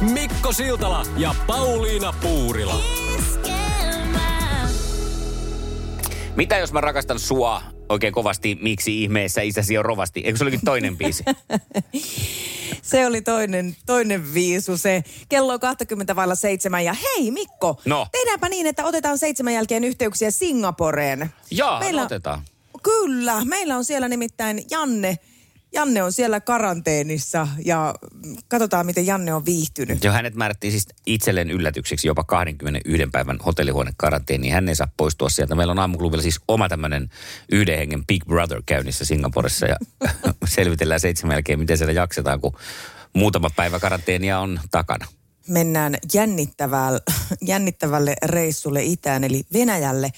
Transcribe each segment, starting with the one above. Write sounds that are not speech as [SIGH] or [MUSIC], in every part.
Mikko Siltala ja Pauliina Puurila. Mitä jos mä rakastan sua oikein kovasti, miksi ihmeessä isäsi on rovasti? Eikö se olikin toinen biisi? [LAUGHS] Se oli toinen, toinen viisu se. Kello on 20 vailla seitsemän ja hei Mikko, No. tehdäänpä niin, että otetaan seitsemän jälkeen yhteyksiä Singaporeen. Jaa, Meillä- no otetaan. Kyllä, meillä on siellä nimittäin Janne. Janne on siellä karanteenissa ja katsotaan, miten Janne on viihtynyt. Jo hänet määrättiin siis itselleen yllätykseksi jopa 21 päivän hotellihuone karanteeni. Hän ei saa poistua sieltä. Meillä on aamuklubilla siis oma tämmöinen yhden hengen Big Brother käynnissä Singaporessa ja [LAUGHS] selvitellään seitsemän jälkeen, miten siellä jaksetaan, kun muutama päivä karanteenia on takana. Mennään jännittävälle, [LAUGHS] jännittävälle reissulle itään, eli Venäjälle.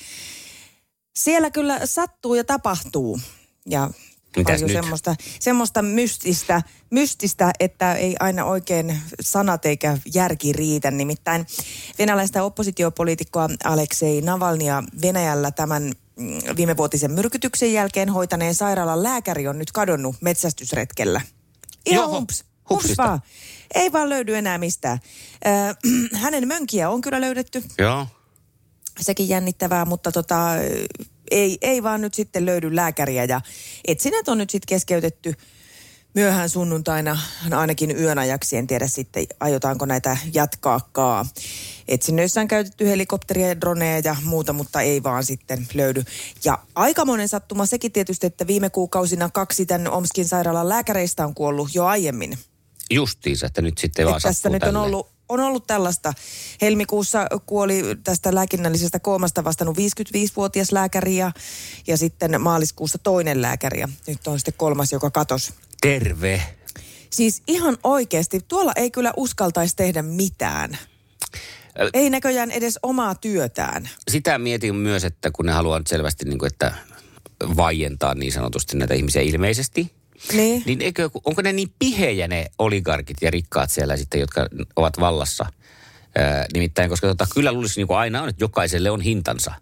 Siellä kyllä sattuu ja tapahtuu. Ja Mitäs paljon nyt? semmoista, semmoista mystistä, mystistä, että ei aina oikein sanat eikä järki riitä. Nimittäin venäläistä oppositiopoliitikkoa Aleksei Navalnia Venäjällä tämän mm, viimevuotisen myrkytyksen jälkeen hoitaneen sairaalan lääkäri on nyt kadonnut metsästysretkellä. Ihan Joho, humps, humps vaan. Ei vaan löydy enää mistään. Ö, [CLEARS THROAT] hänen mönkiä on kyllä löydetty Joo. sekin jännittävää, mutta tota, ei, ei vaan nyt sitten löydy lääkäriä ja etsinnät on nyt sitten keskeytetty myöhään sunnuntaina ainakin yön ajaksi. En tiedä sitten, aiotaanko näitä jatkaakaan. Etsinnöissä on käytetty helikopteria, droneja ja muuta, mutta ei vaan sitten löydy. Ja aikamoinen sattuma sekin tietysti, että viime kuukausina kaksi tämän Omskin sairaalan lääkäreistä on kuollut jo aiemmin. Justiinsa, että nyt sitten vaan tässä nyt on ollut, on ollut tällaista. Helmikuussa kuoli tästä lääkinnällisestä koomasta vastannut 55-vuotias lääkäri ja, ja sitten maaliskuussa toinen lääkäri ja nyt on sitten kolmas, joka katosi. Terve. Siis ihan oikeasti, tuolla ei kyllä uskaltaisi tehdä mitään. Ei näköjään edes omaa työtään. Sitä mietin myös, että kun ne haluaa nyt selvästi niin kuin, että vaientaa niin sanotusti näitä ihmisiä ilmeisesti, Niin. niin eikö, onko ne niin pihejä ne oligarkit ja rikkaat siellä sitten, jotka ovat vallassa? Ää, nimittäin, koska tota, kyllä luulisi niin kuin aina on, että jokaiselle on hintansa.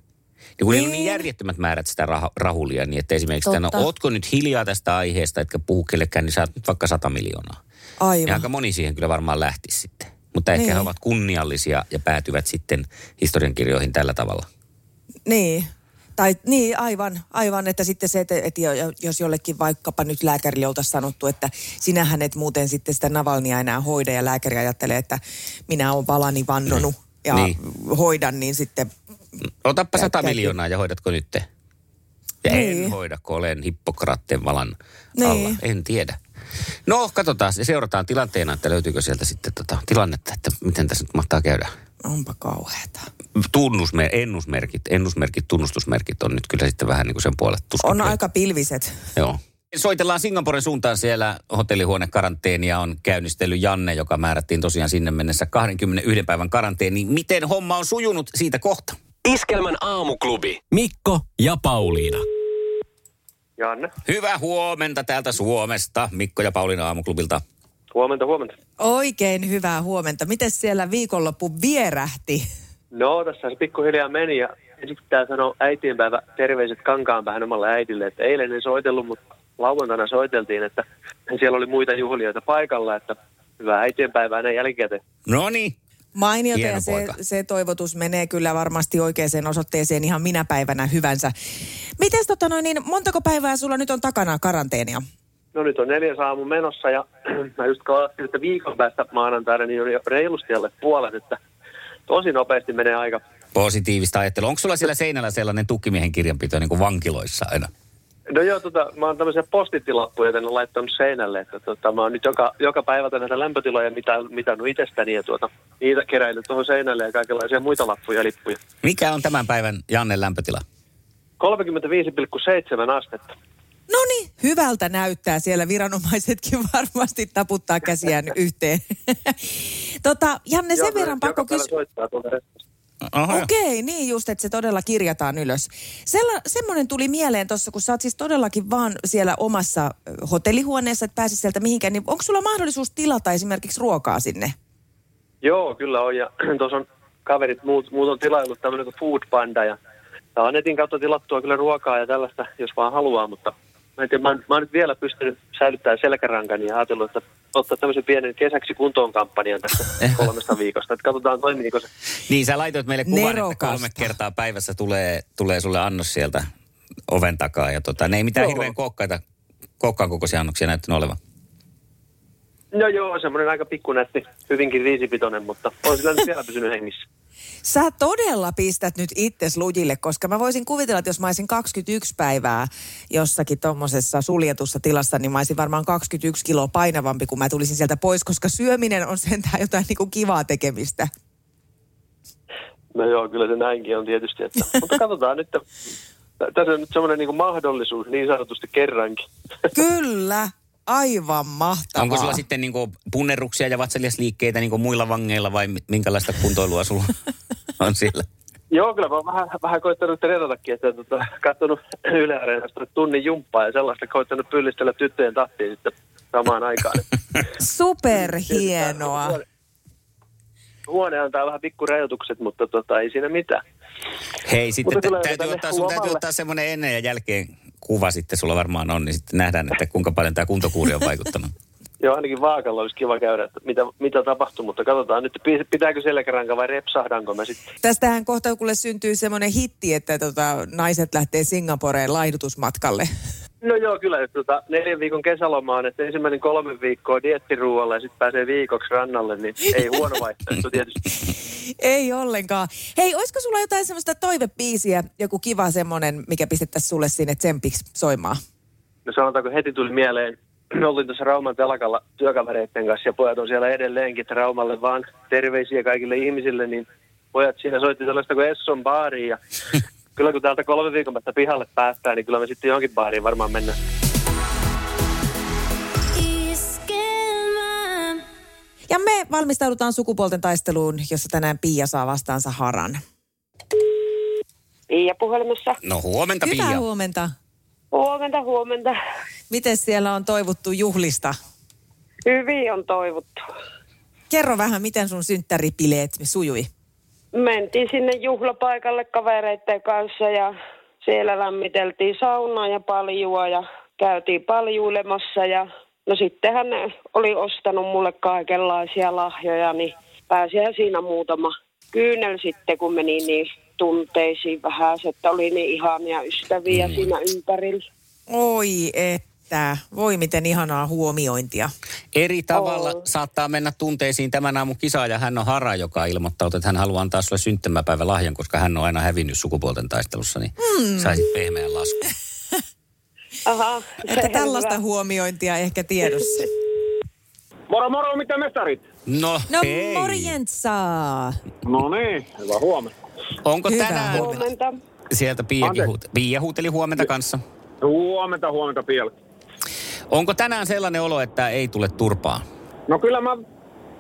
Ja kun niin. on niin Niin. järjettömät määrät sitä rah- rahulia, niin että esimerkiksi, että no, Totta. ootko nyt hiljaa tästä aiheesta, etkä puhu kellekään, niin saat nyt vaikka 100 miljoonaa. Ja Aivan. aika moni siihen kyllä varmaan lähtisi sitten. Mutta ehkä Niin. he ovat kunniallisia ja päätyvät sitten historiankirjoihin tällä tavalla. Niin. Tai niin, aivan, aivan, että sitten se, että, että jo- jos jollekin vaikkapa nyt lääkärille oltaisiin sanottu, että sinähän et muuten sitten sitä Navalnia enää hoida ja lääkäri ajattelee, että minä olen valani vannonut ja Niin. hoidan, niin sitten Otappa 100 Käyttääkin. miljoonaa ja hoidatko nyt? Ja Niin. en hoida, kun olen Hippokraatteen valan Niin. alla. En tiedä. No, katsotaan. Se seurataan tilanteena, että löytyykö sieltä sitten tota tilannetta, että miten tässä nyt mahtaa käydä. Onpa kauheata. Tunnusmer, ennusmerkit, ennusmerkit, tunnustusmerkit on nyt kyllä sitten vähän niin kuin sen puolet tuskin. On aika pilviset. Joo. Soitellaan Singaporen suuntaan siellä hotellihuone karanteenia on käynnistellyt Janne, joka määrättiin tosiaan sinne mennessä 21 päivän karanteeniin. Miten homma on sujunut siitä kohta? Iskelmän aamuklubi. Mikko ja Pauliina. Janne. Hyvää huomenta täältä Suomesta. Mikko ja Pauliina aamuklubilta. Huomenta, huomenta. Oikein hyvää huomenta. Miten siellä viikonloppu vierähti? No, tässä se pikkuhiljaa meni ja ensiksi pitää sanoa äitienpäivä terveiset Kankaanpäähän omalle äidille, että eilen en soitellut, mutta lauantaina soiteltiin, että siellä oli muita juhlijoita paikalla, että hyvää äitienpäivää näin jälkikäteen. No niin. Mainiota ja se, poika. se toivotus menee kyllä varmasti oikeaan osoitteeseen ihan minä päivänä hyvänsä. Mites tota noin, niin montako päivää sulla nyt on takana karanteenia? No nyt on neljäs aamu menossa ja [CLEARS THROAT] mä just kalatsin, että viikon päästä maanantaina niin on jo reilusti alle puolet, että tosi nopeasti menee aika. Positiivista ajattelua. Onko sulla siellä seinällä sellainen tukkimiehen kirjanpito niin kuin vankiloissa aina? No joo, tota, mä oon tämmöisiä postittilappuja tänne laittanut seinälle, että tota, mä oon nyt joka, joka päivä näitä lämpötiloja mitä, mitannut itsestäni ja tuota, niitä keräillyt tuohon seinälle ja kaikenlaisia muita lappuja ja lippuja. Mikä on tämän päivän Janne lämpötila? 35,7 astetta. No niin, hyvältä näyttää siellä. Viranomaisetkin [LAUGHS] varmasti taputtaa käsiään yhteen. [LAUGHS] tota, Janne, sen Joo, verran pakko kysyä. Aha, okay. Okei, niin just, että se todella kirjataan ylös. Sella, semmoinen tuli mieleen tuossa, kun sä oot siis todellakin vaan siellä omassa hotellihuoneessa, että pääse sieltä mihinkään, niin onko sulla mahdollisuus tilata esimerkiksi ruokaa sinne? Joo, kyllä on. Ja [CLEARS THROAT] tuossa on kaverit, muut, muut on tilaillut tämmöinen kuin Food Panda. Ja on netin kautta tilattua kyllä ruokaa ja tällaista, jos vaan haluaa. Mutta mä, en tiedä, mä, oon- mä oon nyt vielä pystynyt säilyttämään selkärankani ja ajatellut, että ottaa tämmöisen pienen kesäksi kuntoon kampanjan tästä [LAUGHS] kolmesta viikosta. Että katsotaan toimiiko se. Niin, sä laitoit meille kuvan, että Nerokasta. kolme kertaa päivässä tulee, tulee sulle annos sieltä oven takaa. Ja tota, ne ei mitään Joo. hirveän kookkaita, kookkaan kokoisia annoksia näyttänyt olevan. No joo, semmoinen aika pikkunätti, hyvinkin riisipitoinen, mutta on sillä nyt vielä pysynyt hengissä. Sä todella pistät nyt itses lujille, koska mä voisin kuvitella, että jos mä olisin 21 päivää jossakin tuommoisessa suljetussa tilassa, niin mä olisin varmaan 21 kiloa painavampi, kun mä tulisin sieltä pois, koska syöminen on sentään jotain niin kuin kivaa tekemistä. No joo, kyllä se näinkin on tietysti. Että, [LAUGHS] mutta katsotaan nyt. Tässä on nyt semmoinen niin mahdollisuus niin sanotusti kerrankin. Kyllä, aivan mahtavaa. Onko sulla sitten niin punnerruksia ja vatsaliasliikkeitä niin muilla vangeilla vai mi- minkälaista kuntoilua sulla [LAUGHS] on siellä? Joo, kyllä mä oon vähän, vähän koittanut treenatakin, että tota, katsonut [CLEARS THROAT] Yle Areenasta tunnin jumppaa ja sellaista koittanut pyllistellä tyttöjen tahtiin sitten samaan aikaan. [LAUGHS] Superhienoa. Huone, huone antaa vähän pikkurajoitukset, mutta tota, ei siinä mitään. Hei, sitten tulee täytyy ottaa, sun täytyy ottaa semmoinen ennen ja jälkeen kuva sitten sulla varmaan on, niin sitten nähdään, että kuinka paljon tämä kuntokuuri on vaikuttanut. [LAUGHS] Joo, ainakin vaakalla olisi kiva käydä, että mitä, mitä tapahtuu, mutta katsotaan nyt, pi- pitääkö selkäranka vai repsahdanko mä sitten. Tästähän kohta kuule syntyy semmoinen hitti, että tota, naiset lähtee Singaporeen laihdutusmatkalle. [LAUGHS] No joo, kyllä. Että, tota, neljän viikon kesäloma on, että ensimmäinen kolme viikkoa diettiruualla ja sitten pääsee viikoksi rannalle, niin ei huono vaihtoehto tietysti. [LAUGHS] Ei ollenkaan. Hei, olisiko sulla jotain semmoista toivepiisiä, joku kiva semmoinen, mikä pistettäisiin sulle sinne tsempiksi soimaan? No sanotaanko heti tuli mieleen, me [CLEARS THROAT] oltiin tuossa Rauman telakalla työkavereiden kanssa ja pojat on siellä edelleenkin, että Raumalle vaan terveisiä kaikille ihmisille, niin pojat siinä soitti sellaista kuin Esson baariin ja [LAUGHS] kyllä kun täältä kolme viikon päästä pihalle päästään, niin kyllä me sitten johonkin baariin varmaan mennään. Valmistaudutaan sukupuolten taisteluun, jossa tänään Pia saa vastaansa Haran. Pia puhelimessa. No huomenta Hyvää Pia. huomenta. Huomenta, huomenta. Miten siellä on toivottu juhlista? Hyvin on toivottu. Kerro vähän, miten sun synttäripileet sujui. Mentiin sinne juhlapaikalle kavereiden kanssa ja siellä lämmiteltiin saunaa ja paljua ja käytiin paljuilemassa ja no sittenhän ne oli ostanut mulle kaikenlaisia lahjoja, niin pääsihän siinä muutama kyynel sitten, kun meni niin tunteisiin vähän, että oli niin ihania ystäviä Mm. siinä ympärillä. Oi että, voi miten ihanaa huomiointia. Eri tavalla Oo. saattaa mennä tunteisiin tämän aamun kisaaja. Hän on Hara, joka ilmoittaa, että hän haluaa antaa sulle syntymäpäivän lahjan, koska hän on aina hävinnyt sukupuolten taistelussa, niin mm. saisit pehmeän laskun. Aha, Että tällaista hyvä. huomiointia ehkä tiedossa. Moro moro, mitä mestarit? No, No hei. morjensa. No niin, hyvää huomenta. Onko Hyvää tänään huomenta. Huomenta. sieltä Anteeksi. huut- Pia huuteli huomenta kanssa? Huomenta, huomenta Piel. Onko tänään sellainen olo, että ei tule turpaa? No kyllä mä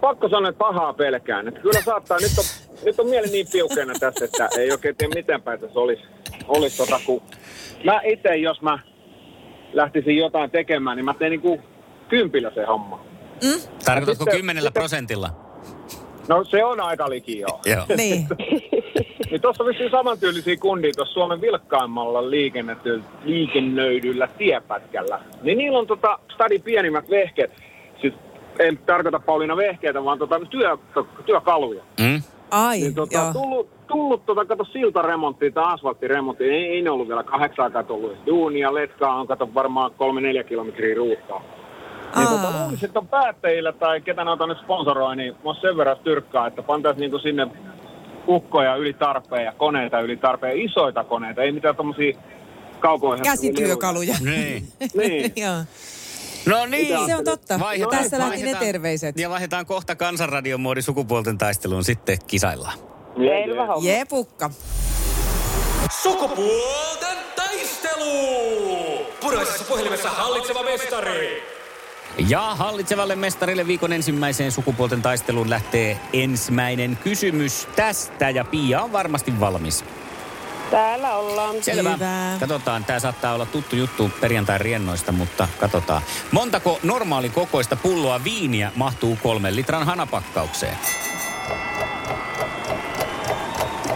pakko sanoa, että pahaa pelkään. Että kyllä saattaa, nyt on, nyt on mieli niin piukeena tässä, että ei oikein tiedä miten päin tässä olisi. Olisi tota, kun mä itse, jos mä lähtisin jotain tekemään, niin mä teen niinku kympillä se homma. Tarkoitatko sitten- kymmenellä sitten- prosentilla? No se on aika liki joo. [LAUGHS] Joo. Niin. [LAUGHS] Niin tuossa on vissiin samantyylisiä kundia tuossa Suomen vilkkaimmalla liikennöidyllä tiepätkällä. Niin niillä on tota stadin pienimmät vehkeet. Siis en tarkoita Pauliina vehkeitä, vaan tota työ, työkaluja. Mm? Ai, Niin tota, joo. tullut, tullut tota, kato siltaremonttia tai asfalttiremonttia, ei, ei ne ollut vielä kahdeksan aikaa tullut. edes Duunia, letkaa on kato varmaan kolme neljä kilometriä ruuhkaa. Niin tota, että on päättäjillä tai ketä noita nyt sponsoroi, niin mä sen verran tyrkkaa, että pantaisiin niinku sinne ukkoja yli tarpeen ja koneita yli tarpeen, isoita koneita, ei mitään tommosia kaukoja. Käsityökaluja. Niin. [LAUGHS] Niin. Joo. No niin. Se on totta. Vaihdetaan- Tässä lähti ne terveiset. Ja vaihdetaan kohta kansanradion muodi sukupuolten taisteluun sitten kisaillaan. Selvä homma. Jepukka. Sukupuolten taistelu! Punaisessa puhelimessa hallitseva mestari. Ja hallitsevalle mestarille viikon ensimmäiseen sukupuolten taisteluun lähtee ensimmäinen kysymys tästä. Ja Pia on varmasti valmis. Täällä ollaan. Selvä. Hyvä. Katsotaan, tämä saattaa olla tuttu juttu perjantain riennoista, mutta katsotaan. Montako normaali kokoista pulloa viiniä mahtuu kolmen litran hanapakkaukseen?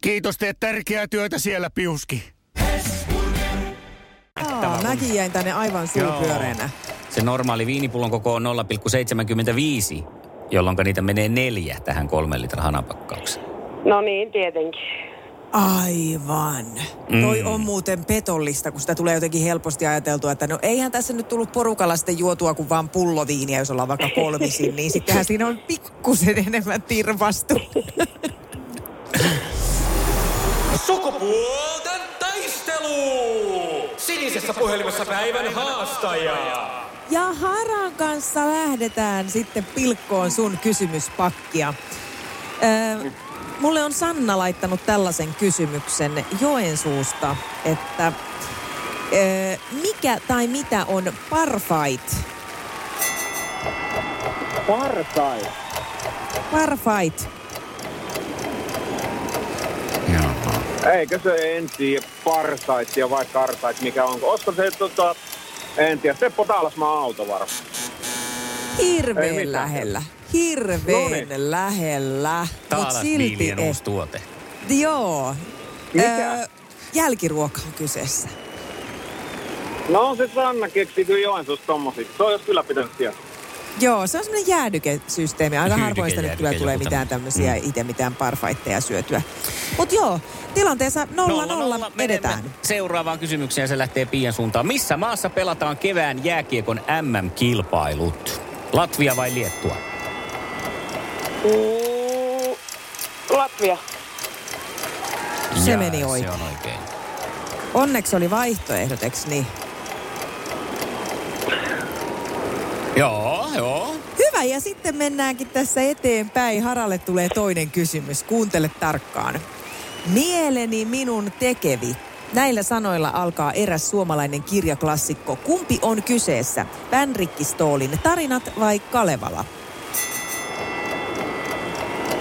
Kiitos, teet tärkeää työtä siellä, Piuski. Aa, mäkin jäin tänne aivan suupyöreänä. Se normaali viinipullon koko on 0,75, jolloin niitä menee neljä tähän kolmen litran hanapakkaukseen. No niin, tietenkin. Aivan. Mm. Toi on muuten petollista, kun sitä tulee jotenkin helposti ajateltua, että no eihän tässä nyt tullut porukalla sitten juotua kuin vaan pulloviiniä, jos ollaan vaikka kolmisin, niin sittenhän [LAUGHS] siinä on pikkusen enemmän tirvastu. [LAUGHS] Sukupuolten taistelu! Sinisessä puhelimessa päivän haastaja. Ja Haran kanssa lähdetään sitten pilkkoon sun kysymyspakkia. Öö, mulle on Sanna laittanut tällaisen kysymyksen Joensuusta, että öö, mikä tai mitä on parfait? Parsai. Parfait. Eikö se en tiedä parsaitia vai karsait, mikä on? Olisiko se tota, en tiedä, Seppo Taalasmaa auto varmaan. Hirveän lähellä. Hirveän Noniin. lähellä. Mut Taalas silti et. uusi tuote. Joo. Mikä? jälkiruoka on kyseessä. No se Sanna keksi kyllä Joensuussa tommosia. Se on jos kyllä pitänyt tietää. Joo, se on semmoinen jäädykesysteemi. Aika sitä nyt kyllä tulee mitään tämmöisiä Mm. itse mitään parfaitteja syötyä. Mutta joo, tilanteessa nolla nolla, menemme edetään. Seuraavaan kysymykseen se lähtee Pian suuntaan. Missä maassa pelataan kevään jääkiekon MM-kilpailut? Latvia vai Liettua? Mm, Latvia. Se Ja meni oikein. Se on oikein. Onneksi oli vaihtoehdot, eks niin? Joo, joo. Hyvä, ja sitten mennäänkin tässä eteenpäin. Haralle tulee toinen kysymys. Kuuntele tarkkaan. Mieleni minun tekevi. Näillä sanoilla alkaa eräs suomalainen kirjaklassikko. Kumpi on kyseessä? Vänrikki Stoolin tarinat vai Kalevala?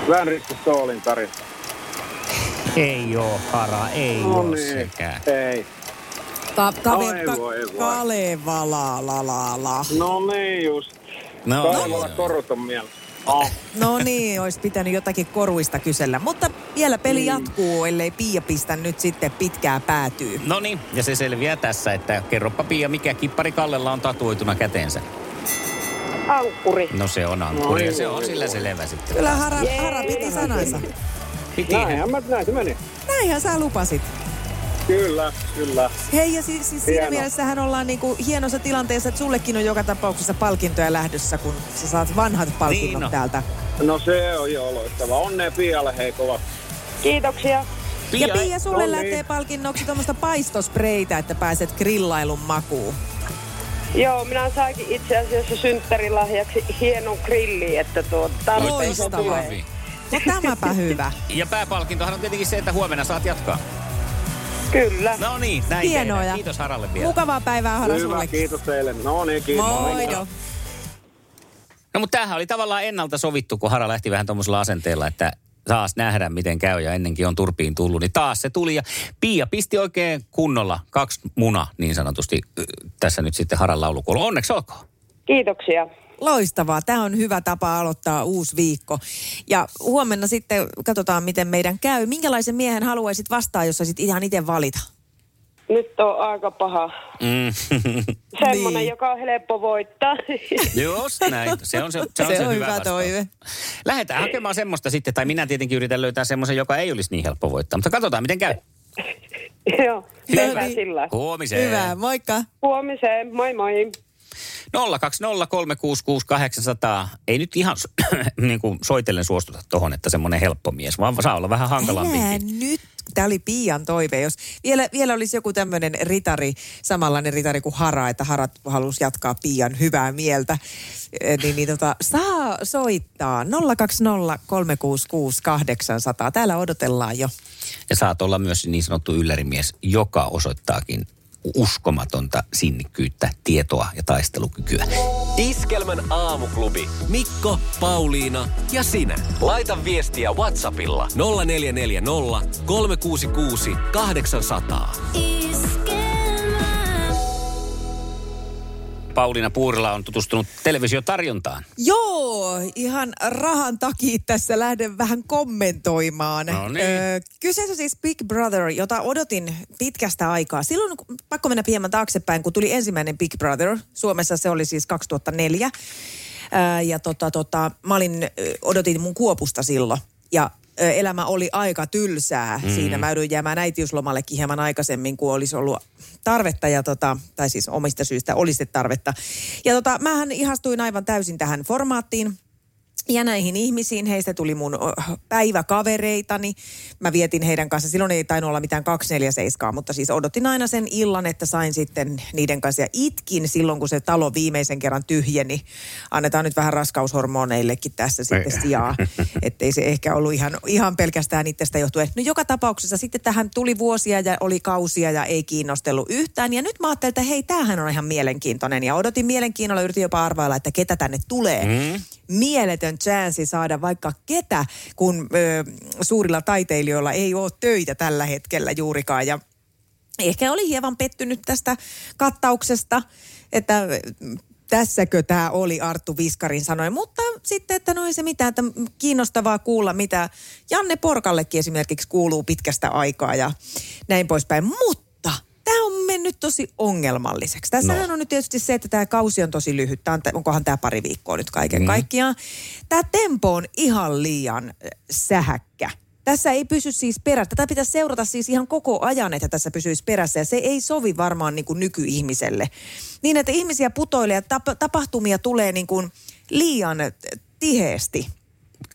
Vänrikki Stoolin tarina. Ei oo, Hara, ei No oo niin. sekään. Ei. Ka- kave- No ei ka- voi, ei voi. Kalevala, la la la. No niin just. No, Kalevala korut on mielessä. Oh. No niin, olisi pitänyt jotakin koruista kysellä. Mutta vielä peli jatkuu, ellei Pia pistä nyt sitten pitkää päätyy. no niin, ja se selviää tässä, että kerropa Pia, mikä kippari Kallella on tatuoituna käteensä. Ankkuri. No se on ankkuri, ja No se joo, on sillä selvä sitten. Kyllä Hara, Hara piti sanansa. Piti. Näinhän mä, näin se meni. Näinhän sä lupasit. Kyllä, kyllä. Hei, ja siis, siis siinä mielessähän ollaan niinku hienossa tilanteessa, että sullekin on joka tapauksessa palkintoja lähdössä, kun sä saat vanhat palkinnot Niin on. täältä. No se on jo loistava. Onnea Pialle hei kovat. Kiitoksia. ja Pia, sulle no niin. lähtee palkinnoksi tuommoista paistospreitä, että pääset grillailun makuun. Joo, minä saikin itse asiassa synttärilahjaksi hienon grilli, että tuo Loistavaa. tulee. No tämäpä hyvä. Ja pääpalkintohan on tietenkin se, että huomenna saat jatkaa. Kyllä. No niin, näin Hienoa. tehdään. Kiitos Haralle vielä. Mukavaa päivää Hara Hyvä, sullekin. kiitos teille. No niin, kiitos. Moido. No mutta tämähän oli tavallaan ennalta sovittu, kun Hara lähti vähän tuommoisella asenteella, että taas nähdään, miten käy ja ennenkin on turpiin tullut, niin taas se tuli. Ja Pia pisti oikein kunnolla kaksi muna niin sanotusti tässä nyt sitten Haran laulukuulo. Onneksi olkoon. Kiitoksia. Loistavaa. Tämä on hyvä tapa aloittaa uusi viikko. Ja huomenna sitten katsotaan, miten meidän käy. Minkälaisen miehen haluaisit vastaa, jos saisit ihan itse valita? Nyt on aika paha. Mm. [LAUGHS] Semmoinen, Niin. joka on helppo voittaa. [LAUGHS] Just näin. Se on se, se, on Se se, on hyvä, hyvä vastaus. toive. Lähdetään hakemaan semmoista sitten, tai minä tietenkin yritän löytää semmoisen, joka ei olisi niin helppo voittaa. Mutta katsotaan, miten käy. [LAUGHS] Joo, Hyvä hyvä niin. sillä. Huomiseen. Hyvä, moikka. Huomiseen, moi moi. 020366800. Ei nyt ihan [CLEARS THROAT] niin kuin soitellen suostuta tuohon, että semmoinen helppo mies, vaan saa olla vähän Älä hankalampikin. nyt. Tämä oli Pian toive. Jos vielä, vielä olisi joku tämmöinen ritari, samanlainen ritari kuin Hara, että Harat halusi jatkaa Pian hyvää mieltä, Eh, niin, niin tota, saa soittaa 020 366 800. Täällä odotellaan jo. Ja saat olla myös niin sanottu yllärimies, joka osoittaakin uskomatonta sinnikkyyttä, tietoa ja taistelukykyä. Iskelmän aamuklubi. Mikko, Pauliina ja sinä. Laita viestiä Whatsappilla 0440 366 800. Pauliina Puurila on tutustunut televisiotarjontaan. Joo, ihan rahan takia tässä lähden vähän kommentoimaan. No niin. kyseessä on siis Big Brother, jota odotin pitkästä aikaa. Silloin, pakko mennä hieman taaksepäin, kun tuli ensimmäinen Big Brother. Suomessa se oli siis 2004. Ää, ja tota, tota, mä olin, odotin mun kuopusta silloin. Ja elämä oli aika tylsää. Mm. Siinä mä joudun jäämään äitiyslomallekin hieman aikaisemmin, kuin olisi ollut tarvetta. Ja tota, tai siis omista syistä olisi tarvetta. Ja tota, mähän ihastuin aivan täysin tähän formaattiin. Ja näihin ihmisiin, heistä tuli mun päiväkavereitani. Mä vietin heidän kanssa, silloin ei tainnut olla mitään 247, mutta siis odotin aina sen illan, että sain sitten niiden kanssa. Ja itkin silloin, kun se talo viimeisen kerran tyhjeni. Annetaan nyt vähän raskaushormoneillekin tässä sitten sijaa. Että ei se ehkä ollut ihan, ihan pelkästään itsestä johtuen. No joka tapauksessa sitten tähän tuli vuosia ja oli kausia ja ei kiinnostellut yhtään. Ja nyt mä ajattelin, että hei, tämähän on ihan mielenkiintoinen. Ja odotin mielenkiinnolla, yritin jopa arvailla, että ketä tänne tulee. Mm mieletön chanssi saada vaikka ketä, kun ö, suurilla taiteilijoilla ei ole töitä tällä hetkellä juurikaan. Ja ehkä oli hieman pettynyt tästä kattauksesta, että tässäkö tämä oli Arttu Viskarin sanoi, mutta sitten, että no ei se mitään, että kiinnostavaa kuulla, mitä Janne Porkallekin esimerkiksi kuuluu pitkästä aikaa ja näin poispäin. Mutta mennyt tosi ongelmalliseksi. Tässähän no. on nyt tietysti se, että tämä kausi on tosi lyhyt. Tää on, onkohan tämä pari viikkoa nyt kaiken mm. kaikkiaan. Tämä tempo on ihan liian äh, sähäkkä. Tässä ei pysy siis perässä. Tätä pitäisi seurata siis ihan koko ajan, että tässä pysyisi perässä. Ja se ei sovi varmaan niin kuin nykyihmiselle. Niin, että ihmisiä putoilee ja tap- tapahtumia tulee niin kuin liian tiheesti.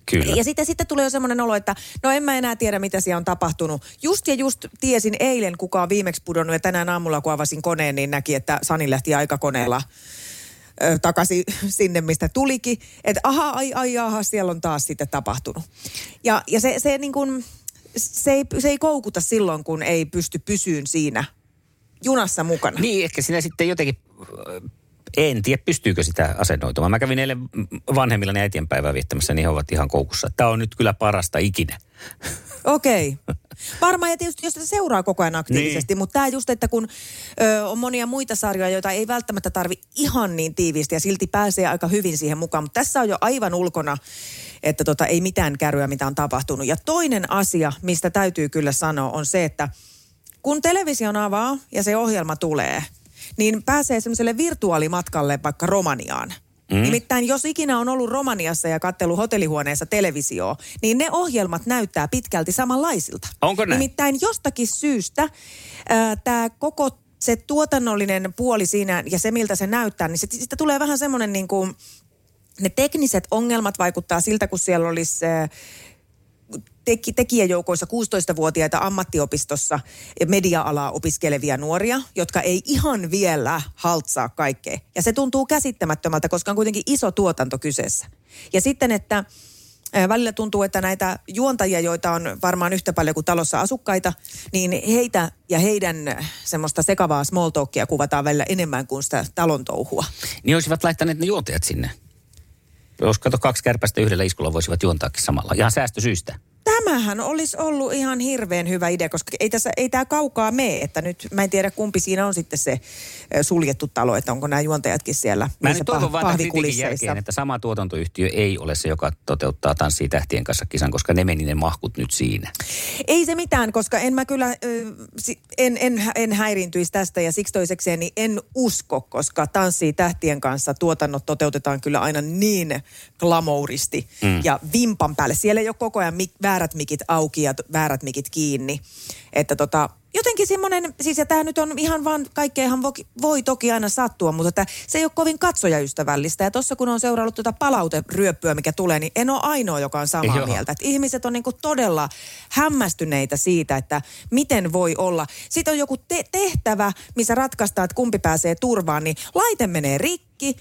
Kyllä. Ja sitten, sitten tulee jo semmoinen olo, että no en mä enää tiedä, mitä siellä on tapahtunut. Just ja just tiesin eilen, kuka on viimeksi pudonnut ja tänään aamulla, kun avasin koneen, niin näki, että Sani lähti aikakoneella ö, takaisin [LAUGHS] sinne, mistä tulikin. Että aha, ai, ai, aha, siellä on taas sitten tapahtunut. Ja, ja se, se, niin kuin, se, ei, se ei koukuta silloin, kun ei pysty pysyyn siinä junassa mukana. Niin, ehkä sinä sitten jotenkin, en tiedä pystyykö sitä asennoitumaan. Mä kävin eilen vanhemmillani äitienpäivää viettämässä, niin he ovat ihan koukussa. Tämä on nyt kyllä parasta ikinä. Okei. Varmaan ja tietysti jos sitä seuraa koko ajan aktiivisesti, niin. mutta tämä just, että kun ö, on monia muita sarjoja, joita ei välttämättä tarvi ihan niin tiiviisti ja silti pääsee aika hyvin siihen mukaan, mutta tässä on jo aivan ulkona, että tota, ei mitään kärryä, mitä on tapahtunut. Ja toinen asia, mistä täytyy kyllä sanoa, on se, että kun television avaa ja se ohjelma tulee, niin pääsee semmoiselle virtuaalimatkalle vaikka Romaniaan. Mm. Nimittäin jos ikinä on ollut Romaniassa ja katsellut hotellihuoneessa televisioa, niin ne ohjelmat näyttää pitkälti samanlaisilta. Onko näin? Nimittäin jostakin syystä tämä koko se tuotannollinen puoli siinä ja se miltä se näyttää, niin se, siitä tulee vähän semmoinen niin kuin, ne tekniset ongelmat vaikuttaa siltä, kun siellä olisi äh, teki, tekijäjoukoissa 16-vuotiaita ammattiopistossa media-alaa opiskelevia nuoria, jotka ei ihan vielä haltsaa kaikkea. Ja se tuntuu käsittämättömältä, koska on kuitenkin iso tuotanto kyseessä. Ja sitten, että välillä tuntuu, että näitä juontajia, joita on varmaan yhtä paljon kuin talossa asukkaita, niin heitä ja heidän semmoista sekavaa small talkia kuvataan välillä enemmän kuin sitä talon touhua. Niin olisivat laittaneet ne juontajat sinne. Jos kato kaksi kärpästä yhdellä iskulla voisivat juontaakin samalla. Ihan säästösyistä. Tämä tämähän olisi ollut ihan hirveän hyvä idea, koska ei, tässä, ei tämä kaukaa mene, että nyt mä en tiedä kumpi siinä on sitten se suljettu talo, että onko nämä juontajatkin siellä Mä nyt toivon pah- vaan jälkeen, että sama tuotantoyhtiö ei ole se, joka toteuttaa Tanssii tähtien kanssa kisan, koska ne meni ne mahkut nyt siinä. Ei se mitään, koska en mä kyllä, en, en, en häiriintyisi tästä ja siksi toisekseen niin en usko, koska Tanssii tähtien kanssa tuotannot toteutetaan kyllä aina niin glamouristi mm. ja vimpan päälle. Siellä ei ole koko ajan mik, väärät mikit auki ja väärät mikit kiinni. Että tota, jotenkin semmoinen, siis ja tämä nyt on ihan vaan, kaikkeenhan voi, voi toki aina sattua, mutta että se ei ole kovin katsojaystävällistä. Ja tuossa kun on seurannut tuota palauteryöppyä, mikä tulee, niin en ole ainoa, joka on samaa Joo. mieltä. Että ihmiset on niinku todella hämmästyneitä siitä, että miten voi olla. Sitten on joku te- tehtävä, missä ratkaistaan, että kumpi pääsee turvaan, niin laite menee rikki,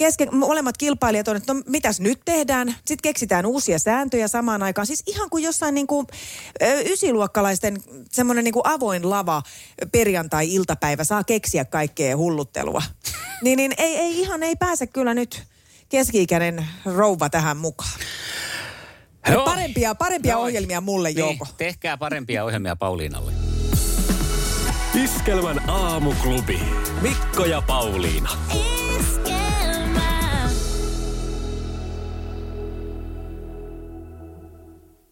kesken, molemmat kilpailijat on, että no mitäs nyt tehdään? Sitten keksitään uusia sääntöjä samaan aikaan. Siis ihan kuin jossain niin kuin, ö, ysiluokkalaisten semmoinen niin kuin avoin lava perjantai-iltapäivä saa keksiä kaikkea hulluttelua. [LAUGHS] niin, niin ei, ei ihan ei pääse kyllä nyt keski-ikäinen rouva tähän mukaan. Joo. Parempia, parempia Joo. ohjelmia mulle, Niin, Jouko. tehkää parempia ohjelmia Pauliinalle. Iskelmän aamuklubi. Mikko ja Pauliina.